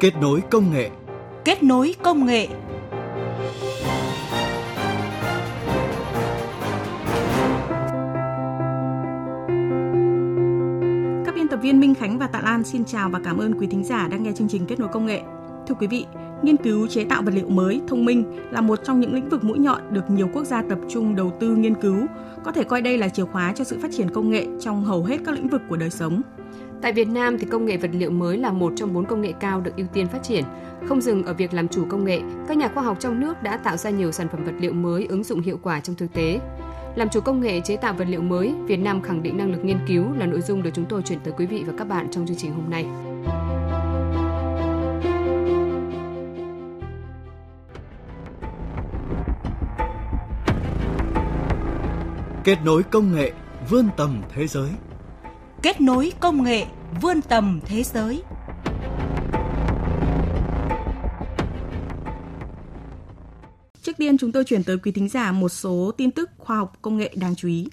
Kết nối công nghệ. Kết nối công nghệ. Các biên tập viên Minh Khánh và Tạ Lan xin chào và cảm ơn quý thính giả đang nghe chương trình Kết nối công nghệ. Thưa quý vị, nghiên cứu chế tạo vật liệu mới, thông minh là một trong những lĩnh vực mũi nhọn được nhiều quốc gia tập trung đầu tư nghiên cứu, có thể coi đây là chìa khóa cho sự phát triển công nghệ trong hầu hết các lĩnh vực của đời sống. Tại Việt Nam thì công nghệ vật liệu mới là một trong bốn công nghệ cao được ưu tiên phát triển. Không dừng ở việc làm chủ công nghệ, các nhà khoa học trong nước đã tạo ra nhiều sản phẩm vật liệu mới ứng dụng hiệu quả trong thực tế. Làm chủ công nghệ chế tạo vật liệu mới, Việt Nam khẳng định năng lực nghiên cứu là nội dung được chúng tôi chuyển tới quý vị và các bạn trong chương trình hôm nay. Kết nối công nghệ vươn tầm thế giới. Kết nối công nghệ vươn tầm thế giới. Trước tiên, chúng tôi chuyển tới quý thính giả một số tin tức khoa học công nghệ đáng chú ý.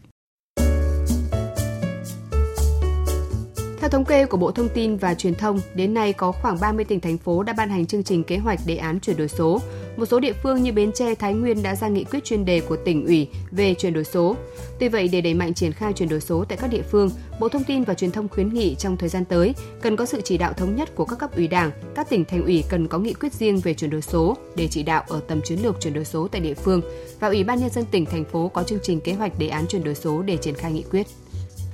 Theo thống kê của Bộ Thông tin và Truyền thông, đến nay có khoảng 30 tỉnh thành phố đã ban hành chương trình kế hoạch đề án chuyển đổi số. Một số địa phương như Bến Tre, Thái Nguyên đã ra nghị quyết chuyên đề của tỉnh ủy về chuyển đổi số. Tuy vậy, để đẩy mạnh triển khai chuyển đổi số tại các địa phương, Bộ Thông tin và Truyền thông khuyến nghị trong thời gian tới cần có sự chỉ đạo thống nhất của các cấp ủy Đảng, các tỉnh thành ủy cần có nghị quyết riêng về chuyển đổi số để chỉ đạo ở tầm chiến lược chuyển đổi số tại địa phương và Ủy ban nhân dân tỉnh thành phố có chương trình kế hoạch đề án chuyển đổi số để triển khai nghị quyết.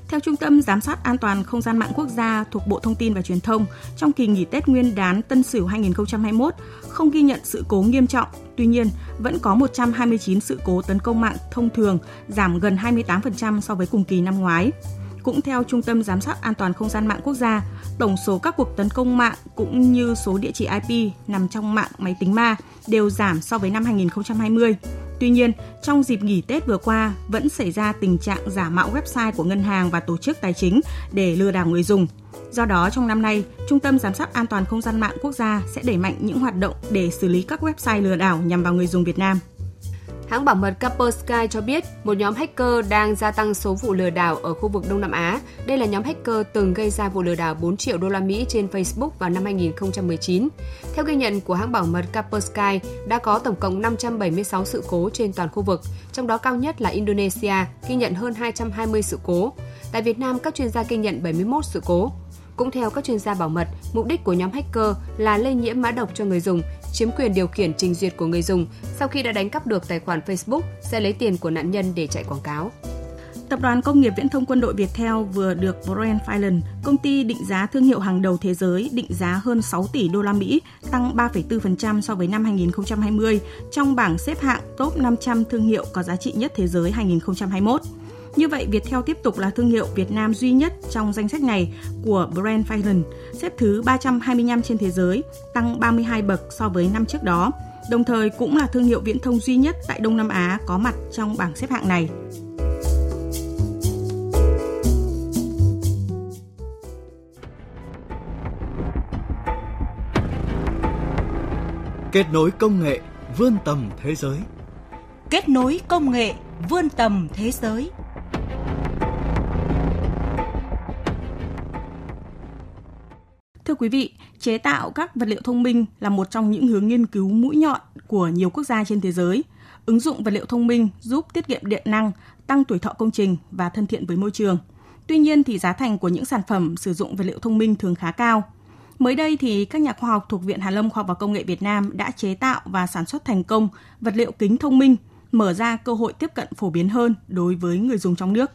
Theo Trung tâm Giám sát An toàn Không gian mạng quốc gia thuộc Bộ Thông tin và Truyền thông, trong kỳ nghỉ Tết Nguyên đán Tân Sửu 2021 không ghi nhận sự cố nghiêm trọng. Tuy nhiên, vẫn có 129 sự cố tấn công mạng thông thường, giảm gần 28% so với cùng kỳ năm ngoái. Cũng theo Trung tâm Giám sát An toàn Không gian mạng quốc gia, tổng số các cuộc tấn công mạng cũng như số địa chỉ IP nằm trong mạng máy tính ma đều giảm so với năm 2020. Tuy nhiên, trong dịp nghỉ Tết vừa qua vẫn xảy ra tình trạng giả mạo website của ngân hàng và tổ chức tài chính để lừa đảo người dùng. Do đó, trong năm nay, Trung tâm Giám sát An toàn Không gian mạng quốc gia sẽ đẩy mạnh những hoạt động để xử lý các website lừa đảo nhằm vào người dùng Việt Nam. Hãng bảo mật Kaspersky cho biết một nhóm hacker đang gia tăng số vụ lừa đảo ở khu vực Đông Nam Á. Đây là nhóm hacker từng gây ra vụ lừa đảo 4 triệu đô la Mỹ trên Facebook vào năm 2019. Theo ghi nhận của hãng bảo mật Kaspersky, đã có tổng cộng 576 sự cố trên toàn khu vực, trong đó cao nhất là Indonesia, ghi nhận hơn 220 sự cố. Tại Việt Nam, các chuyên gia ghi nhận 71 sự cố. Cũng theo các chuyên gia bảo mật, mục đích của nhóm hacker là lây nhiễm mã độc cho người dùng, chiếm quyền điều khiển trình duyệt của người dùng. Sau khi đã đánh cắp được tài khoản Facebook, sẽ lấy tiền của nạn nhân để chạy quảng cáo. Tập đoàn Công nghiệp Viễn thông Quân đội Viettel vừa được Brand Finland công ty định giá thương hiệu hàng đầu thế giới, định giá hơn 6 tỷ đô la Mỹ, tăng 3,4% so với năm 2020 trong bảng xếp hạng top 500 thương hiệu có giá trị nhất thế giới 2021. Như vậy, Viettel tiếp tục là thương hiệu Việt Nam duy nhất trong danh sách này của Brand Finance, xếp thứ 325 trên thế giới, tăng 32 bậc so với năm trước đó. Đồng thời cũng là thương hiệu viễn thông duy nhất tại Đông Nam Á có mặt trong bảng xếp hạng này. Kết nối công nghệ vươn tầm thế giới. Kết nối công nghệ vươn tầm thế giới. Quý vị, chế tạo các vật liệu thông minh là một trong những hướng nghiên cứu mũi nhọn của nhiều quốc gia trên thế giới. Ứng dụng vật liệu thông minh giúp tiết kiệm điện năng, tăng tuổi thọ công trình và thân thiện với môi trường. Tuy nhiên thì giá thành của những sản phẩm sử dụng vật liệu thông minh thường khá cao. Mới đây thì các nhà khoa học thuộc Viện Hàn Lâm Khoa học và Công nghệ Việt Nam đã chế tạo và sản xuất thành công vật liệu kính thông minh, mở ra cơ hội tiếp cận phổ biến hơn đối với người dùng trong nước.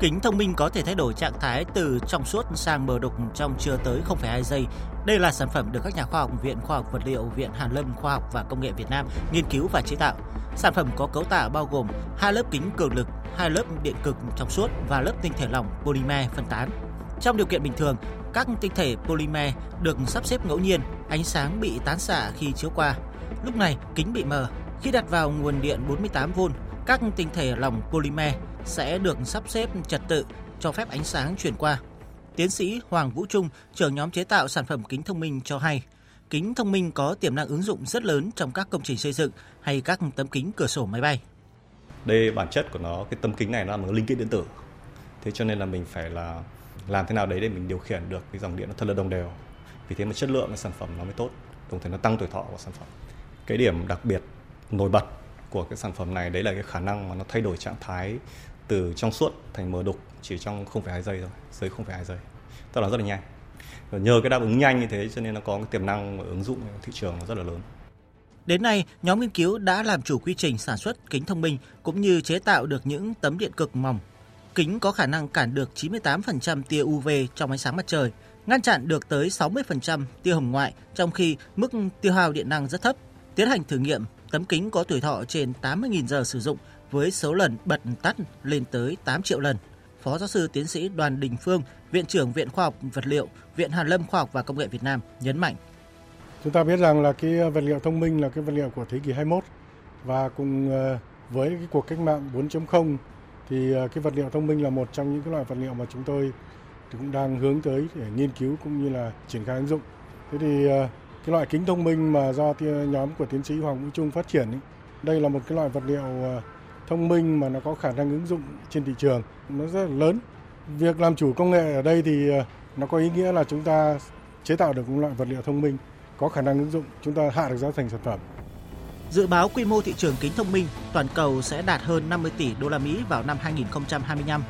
Kính thông minh có thể thay đổi trạng thái từ trong suốt sang mờ đục trong chưa tới 0,2 giây. Đây là sản phẩm được các nhà khoa học Viện Khoa học Vật liệu, Viện Hàn Lâm Khoa học và Công nghệ Việt Nam nghiên cứu và chế tạo. Sản phẩm có cấu tạo bao gồm hai lớp kính cường lực, hai lớp điện cực trong suốt và lớp tinh thể lỏng polymer phân tán. Trong điều kiện bình thường, các tinh thể polymer được sắp xếp ngẫu nhiên, ánh sáng bị tán xạ khi chiếu qua. Lúc này, kính bị mờ. Khi đặt vào nguồn điện 48V, các tinh thể lỏng polymer sẽ được sắp xếp trật tự cho phép ánh sáng chuyển qua. Tiến sĩ Hoàng Vũ Trung, trưởng nhóm chế tạo sản phẩm kính thông minh cho hay, kính thông minh có tiềm năng ứng dụng rất lớn trong các công trình xây dựng hay các tấm kính cửa sổ máy bay. Đây bản chất của nó, cái tấm kính này nó là một linh kiện điện tử. Thế cho nên là mình phải là làm thế nào đấy để mình điều khiển được cái dòng điện nó thật là đồng đều vì thế mà chất lượng của sản phẩm nó mới tốt đồng thời nó tăng tuổi thọ của sản phẩm cái điểm đặc biệt nổi bật của cái sản phẩm này đấy là cái khả năng mà nó thay đổi trạng thái từ trong suốt thành mờ đục chỉ trong 0,2 giây thôi dưới 0,2 giây tức là rất là nhanh và nhờ cái đáp ứng nhanh như thế cho nên nó có cái tiềm năng ứng dụng thị trường rất là lớn Đến nay, nhóm nghiên cứu đã làm chủ quy trình sản xuất kính thông minh cũng như chế tạo được những tấm điện cực mỏng. Kính có khả năng cản được 98% tia UV trong ánh sáng mặt trời, ngăn chặn được tới 60% tia hồng ngoại trong khi mức tiêu hao điện năng rất thấp. Tiến hành thử nghiệm, tấm kính có tuổi thọ trên 80.000 giờ sử dụng với số lần bật tắt lên tới 8 triệu lần. Phó giáo sư tiến sĩ Đoàn Đình Phương, Viện trưởng Viện Khoa học Vật liệu, Viện Hàn Lâm Khoa học và Công nghệ Việt Nam nhấn mạnh. Chúng ta biết rằng là cái vật liệu thông minh là cái vật liệu của thế kỷ 21 và cùng ờ, với cái cuộc cách mạng 4.0 thì ờ, cái vật liệu thông minh là một trong những cái loại vật liệu mà chúng tôi cũng đang hướng tới để nghiên cứu cũng như là triển khai ứng dụng. Thế thì ờ, cái loại kính thông minh mà do nhóm của tiến sĩ Hoàng Vũ Trung phát triển ấy, đây là một cái loại vật liệu ờ, thông minh mà nó có khả năng ứng dụng trên thị trường nó rất là lớn. Việc làm chủ công nghệ ở đây thì ờ, nó có ý nghĩa là chúng ta chế tạo được một loại vật liệu thông minh có khả năng ứng dụng, chúng ta hạ được giá thành sản phẩm. Dự báo quy mô thị trường kính thông minh toàn cầu sẽ đạt hơn 50 tỷ đô la Mỹ vào năm 2025.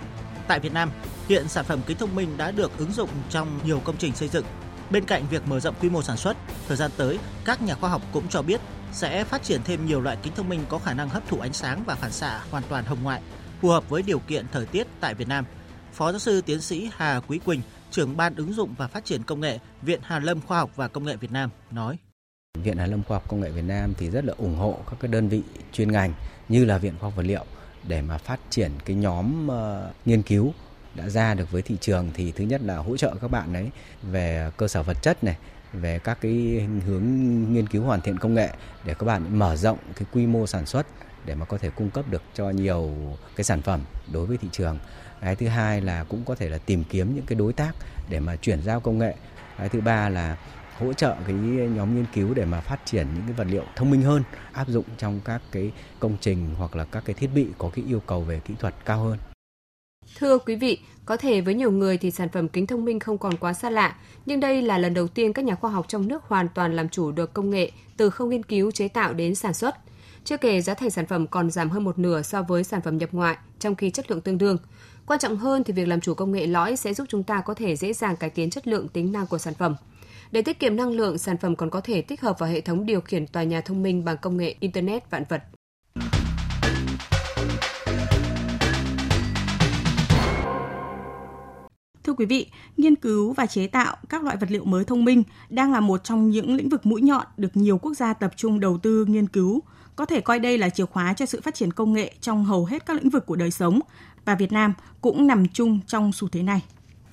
Tại Việt Nam, hiện sản phẩm kính thông minh đã được ứng dụng trong nhiều công trình xây dựng. Bên cạnh việc mở rộng quy mô sản xuất, thời gian tới, các nhà khoa học cũng cho biết sẽ phát triển thêm nhiều loại kính thông minh có khả năng hấp thụ ánh sáng và phản xạ hoàn toàn hồng ngoại, phù hợp với điều kiện thời tiết tại Việt Nam. Phó giáo sư tiến sĩ Hà Quý Quỳnh, trưởng ban ứng dụng và phát triển công nghệ, Viện Hàn Lâm Khoa học và Công nghệ Việt Nam nói. Viện Hàn Lâm Khoa học Công nghệ Việt Nam thì rất là ủng hộ các cái đơn vị chuyên ngành như là Viện Khoa học Vật liệu để mà phát triển cái nhóm uh, nghiên cứu đã ra được với thị trường thì thứ nhất là hỗ trợ các bạn đấy về cơ sở vật chất này, về các cái hướng nghiên cứu hoàn thiện công nghệ để các bạn mở rộng cái quy mô sản xuất để mà có thể cung cấp được cho nhiều cái sản phẩm đối với thị trường cái thứ hai là cũng có thể là tìm kiếm những cái đối tác để mà chuyển giao công nghệ cái thứ ba là hỗ trợ cái nhóm nghiên cứu để mà phát triển những cái vật liệu thông minh hơn, áp dụng trong các cái công trình hoặc là các cái thiết bị có cái yêu cầu về kỹ thuật cao hơn. Thưa quý vị, có thể với nhiều người thì sản phẩm kính thông minh không còn quá xa lạ, nhưng đây là lần đầu tiên các nhà khoa học trong nước hoàn toàn làm chủ được công nghệ từ không nghiên cứu chế tạo đến sản xuất. Chưa kể giá thành sản phẩm còn giảm hơn một nửa so với sản phẩm nhập ngoại, trong khi chất lượng tương đương. Quan trọng hơn thì việc làm chủ công nghệ lõi sẽ giúp chúng ta có thể dễ dàng cải tiến chất lượng tính năng của sản phẩm. Để tiết kiệm năng lượng, sản phẩm còn có thể tích hợp vào hệ thống điều khiển tòa nhà thông minh bằng công nghệ Internet vạn vật. Thưa quý vị, nghiên cứu và chế tạo các loại vật liệu mới thông minh đang là một trong những lĩnh vực mũi nhọn được nhiều quốc gia tập trung đầu tư nghiên cứu. Có thể coi đây là chìa khóa cho sự phát triển công nghệ trong hầu hết các lĩnh vực của đời sống và Việt Nam cũng nằm chung trong xu thế này.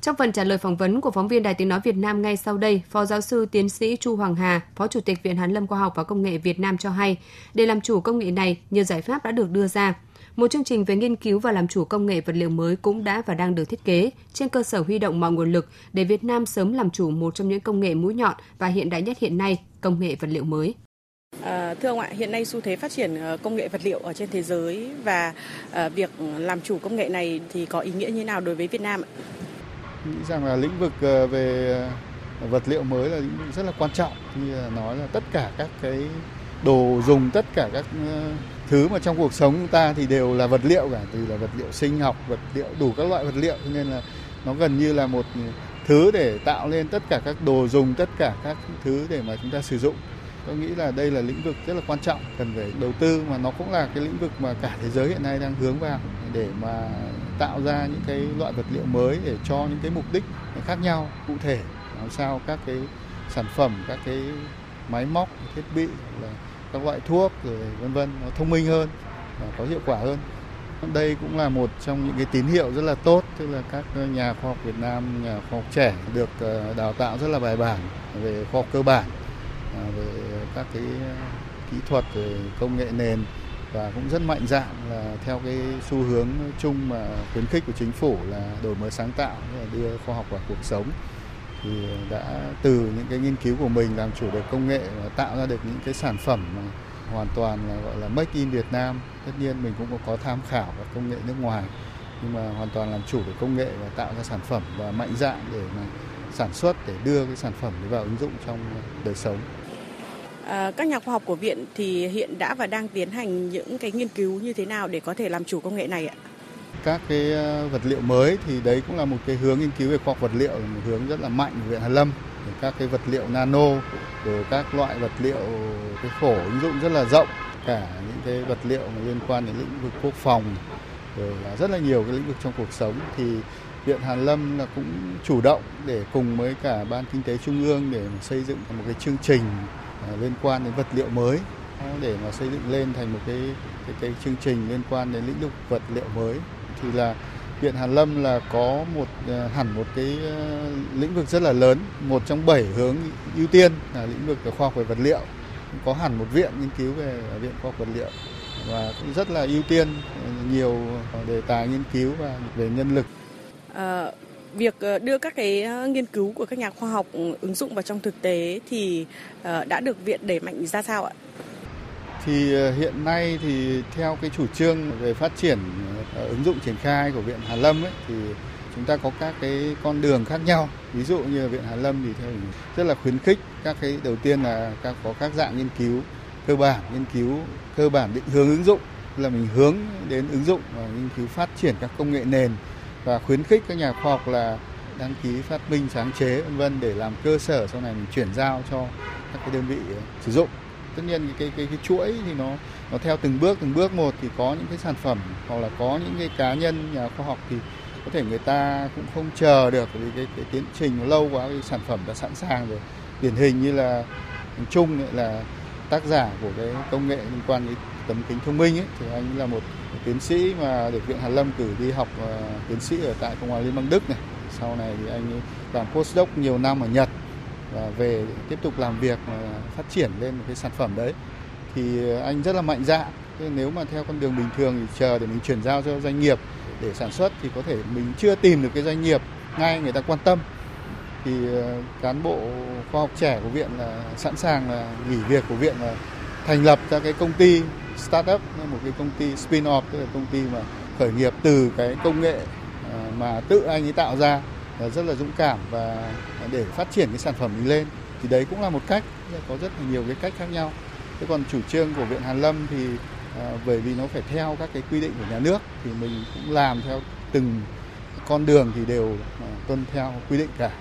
Trong phần trả lời phỏng vấn của phóng viên Đài Tiếng Nói Việt Nam ngay sau đây, Phó Giáo sư Tiến sĩ Chu Hoàng Hà, Phó Chủ tịch Viện Hàn Lâm Khoa học và Công nghệ Việt Nam cho hay, để làm chủ công nghệ này, nhiều giải pháp đã được đưa ra. Một chương trình về nghiên cứu và làm chủ công nghệ vật liệu mới cũng đã và đang được thiết kế trên cơ sở huy động mọi nguồn lực để Việt Nam sớm làm chủ một trong những công nghệ mũi nhọn và hiện đại nhất hiện nay, công nghệ vật liệu mới. À, thưa ông ạ, hiện nay xu thế phát triển ờ, công nghệ vật liệu ở trên thế giới và à, việc làm chủ công nghệ này thì có ý nghĩa như nào đối với Việt Nam ạ? Nghĩ rằng là lĩnh vực ờ, về vật liệu mới là lĩnh vực rất là quan trọng như là nói là tất cả các cái đồ dùng tất cả các thứ mà trong cuộc sống chúng ta thì đều là vật liệu cả, từ là vật liệu sinh học, vật liệu, đủ các loại vật liệu. Nên là nó gần như là một thứ để tạo lên tất cả các đồ dùng, tất cả các thứ để mà chúng ta sử dụng. Tôi nghĩ là đây là lĩnh vực rất là quan trọng, cần phải đầu tư, mà nó cũng là cái lĩnh vực mà cả thế giới hiện nay đang hướng vào để mà tạo ra những cái loại vật liệu mới để cho những cái mục đích khác nhau, cụ thể. Làm sao các cái sản phẩm, các cái máy móc, thiết bị là các loại thuốc rồi vân vân, nó thông minh hơn và có hiệu quả hơn. Đây cũng là một trong những cái tín hiệu rất là tốt, tức là các nhà khoa học Việt Nam, nhà khoa học trẻ được ờ, đào tạo rất là bài bản về khoa học cơ bản à, về các cái ờ, kỹ thuật về công nghệ nền và cũng rất mạnh dạn là theo cái xu hướng chung mà khuyến khích của chính phủ là đổi mới sáng tạo đưa khoa học vào cuộc sống thì đã từ những cái nghiên cứu của mình làm chủ được công nghệ và tạo ra được những cái sản phẩm mà hoàn toàn là gọi là make in Việt Nam tất nhiên mình cũng có tham khảo các công nghệ nước ngoài nhưng mà hoàn toàn làm chủ được công nghệ và tạo ra sản phẩm và mạnh dạn để mà sản xuất để đưa cái sản phẩm vào ứng dụng trong đời sống. À, các nhà khoa học của viện thì hiện đã và đang tiến hành những cái nghiên cứu như thế nào để có thể làm chủ công nghệ này ạ? Các cái ờ, vật liệu mới thì đấy cũng là một cái hướng nghiên cứu về khoa học vật liệu, một hướng rất là mạnh của viện Hàn Lâm. Các cái vật liệu nano, rồi các loại vật liệu cái phổ ứng dụng rất là rộng, cả những cái vật liệu liên quan đến lĩnh vực quốc phòng, rồi là rất là nhiều cái lĩnh vực trong cuộc sống thì Viện Hàn Lâm là cũng chủ động để cùng với cả Ban Kinh tế Trung ương để xây dựng một cái chương trình ờ, liên quan đến vật liệu mới để mà xây dựng lên thành một cái cái, cái chương trình liên quan đến lĩnh vực vật liệu mới thì là Viện Hàn Lâm là có một ờ, hẳn một cái ờ, lĩnh vực rất là lớn, một trong bảy hướng ưu tiên là lĩnh vực khoa học về vật liệu. Có hẳn một viện nghiên cứu về ờ, viện khoa học vật liệu và cũng rất là ưu tiên nhiều đề tài nghiên cứu và về nhân lực À, việc đưa các cái nghiên cứu của các nhà khoa học ứng dụng vào trong thực tế thì đã được viện đẩy mạnh ra sao ạ? Thì ờ, hiện nay thì theo cái chủ trương về phát triển ờ, ứng dụng triển khai của viện Hà Lâm ấy, thì chúng ta có các cái con đường khác nhau. Ví dụ như viện Hà Lâm thì theo rất là khuyến khích các cái đầu tiên là các có các dạng nghiên cứu cơ bản, nghiên cứu cơ bản định hướng ứng dụng là mình hướng đến ứng dụng và nghiên cứu phát triển các công nghệ nền và khuyến khích các nhà khoa học là đăng ký phát minh sáng chế vân vân để làm cơ sở sau này mình chuyển giao cho các cái đơn vị ờ, sử dụng tất nhiên cái, cái cái cái chuỗi thì nó nó theo từng bước từng bước một thì có những cái sản phẩm hoặc là có những cái cá nhân nhà khoa học thì có thể người ta cũng không chờ được vì cái, cái tiến trình nó lâu quá cái sản phẩm đã sẵn sàng rồi điển hình như là chung là tác giả của cái công nghệ liên quan đến tấm kính thông minh ấy, thì anh là một tiến sĩ mà được viện Hàn Lâm cử đi học uh, tiến sĩ ở tại Cộng hòa Liên bang Đức này. Sau này thì anh làm postdoc nhiều năm ở Nhật và về tiếp tục làm việc ờ, phát triển lên một cái sản phẩm đấy. Thì anh rất là mạnh dạn. Nếu mà theo con đường bình thường thì chờ để mình chuyển giao cho doanh nghiệp để sản xuất thì có thể mình chưa tìm được cái doanh nghiệp ngay người ta quan tâm thì ờ, cán bộ khoa học trẻ của viện là sẵn sàng là nghỉ việc của viện và thành lập ra cái công ty startup, một cái công ty spin-off, tức là công ty mà khởi nghiệp từ cái công nghệ ờ, mà tự anh ấy tạo ra rất là dũng cảm và để phát triển cái sản phẩm mình lên. Thì đấy cũng là một cách có rất là nhiều cái cách khác nhau. Thế còn chủ trương của viện Hàn Lâm thì à, bởi vì nó phải theo các cái quy định của nhà nước thì mình cũng làm theo từng con đường thì đều à, tuân theo quy định cả.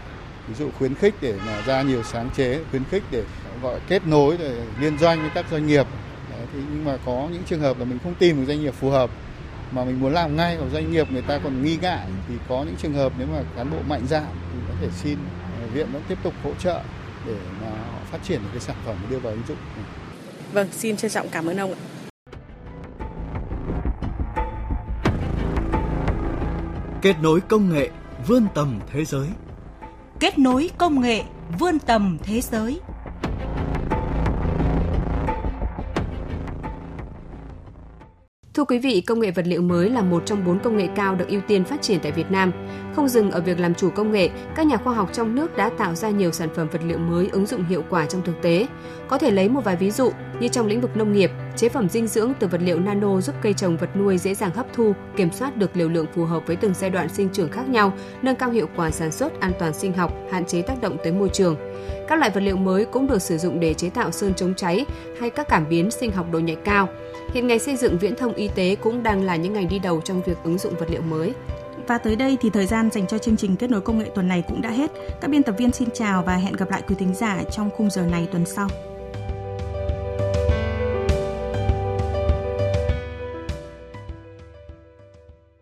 Ví dụ khuyến khích để mà ra nhiều sáng chế khuyến khích để gọi kết nối để liên doanh với các doanh nghiệp. Đấy, thì nhưng mà có những trường hợp là mình không tìm được doanh nghiệp phù hợp mà mình muốn làm ngay ở doanh nghiệp người ta còn nghi ngại thì có những trường hợp nếu mà cán bộ mạnh dạn thì có thể xin ờ, viện vẫn tiếp tục hỗ trợ để mà họ phát triển cái sản phẩm đưa vào ứng dụng. Vâng, xin trân trọng cảm ơn ông ạ. Kết nối công nghệ vươn tầm thế giới. Kết nối công nghệ vươn tầm thế giới. Thưa quý vị, công nghệ vật liệu mới là một trong bốn công nghệ cao được ưu tiên phát triển tại Việt Nam. Không dừng ở việc làm chủ công nghệ, các nhà khoa học trong nước đã tạo ra nhiều sản phẩm vật liệu mới ứng dụng hiệu quả trong thực tế. Có thể lấy một vài ví dụ như trong lĩnh vực nông nghiệp, chế phẩm dinh dưỡng từ vật liệu nano giúp cây trồng vật nuôi dễ dàng hấp thu, kiểm soát được liều lượng phù hợp với từng giai đoạn sinh trưởng khác nhau, nâng cao hiệu quả sản xuất, an toàn sinh học, hạn chế tác động tới môi trường. Các loại vật liệu mới cũng được sử dụng để chế tạo sơn chống cháy hay các cảm biến sinh học độ nhạy cao. Hiện ngành xây dựng viễn thông y tế cũng đang là những ngành đi đầu trong việc ứng dụng vật liệu mới. Và tới đây thì thời gian dành cho chương trình kết nối công nghệ tuần này cũng đã hết. Các biên tập viên xin chào và hẹn gặp lại quý thính giả trong khung giờ này tuần sau.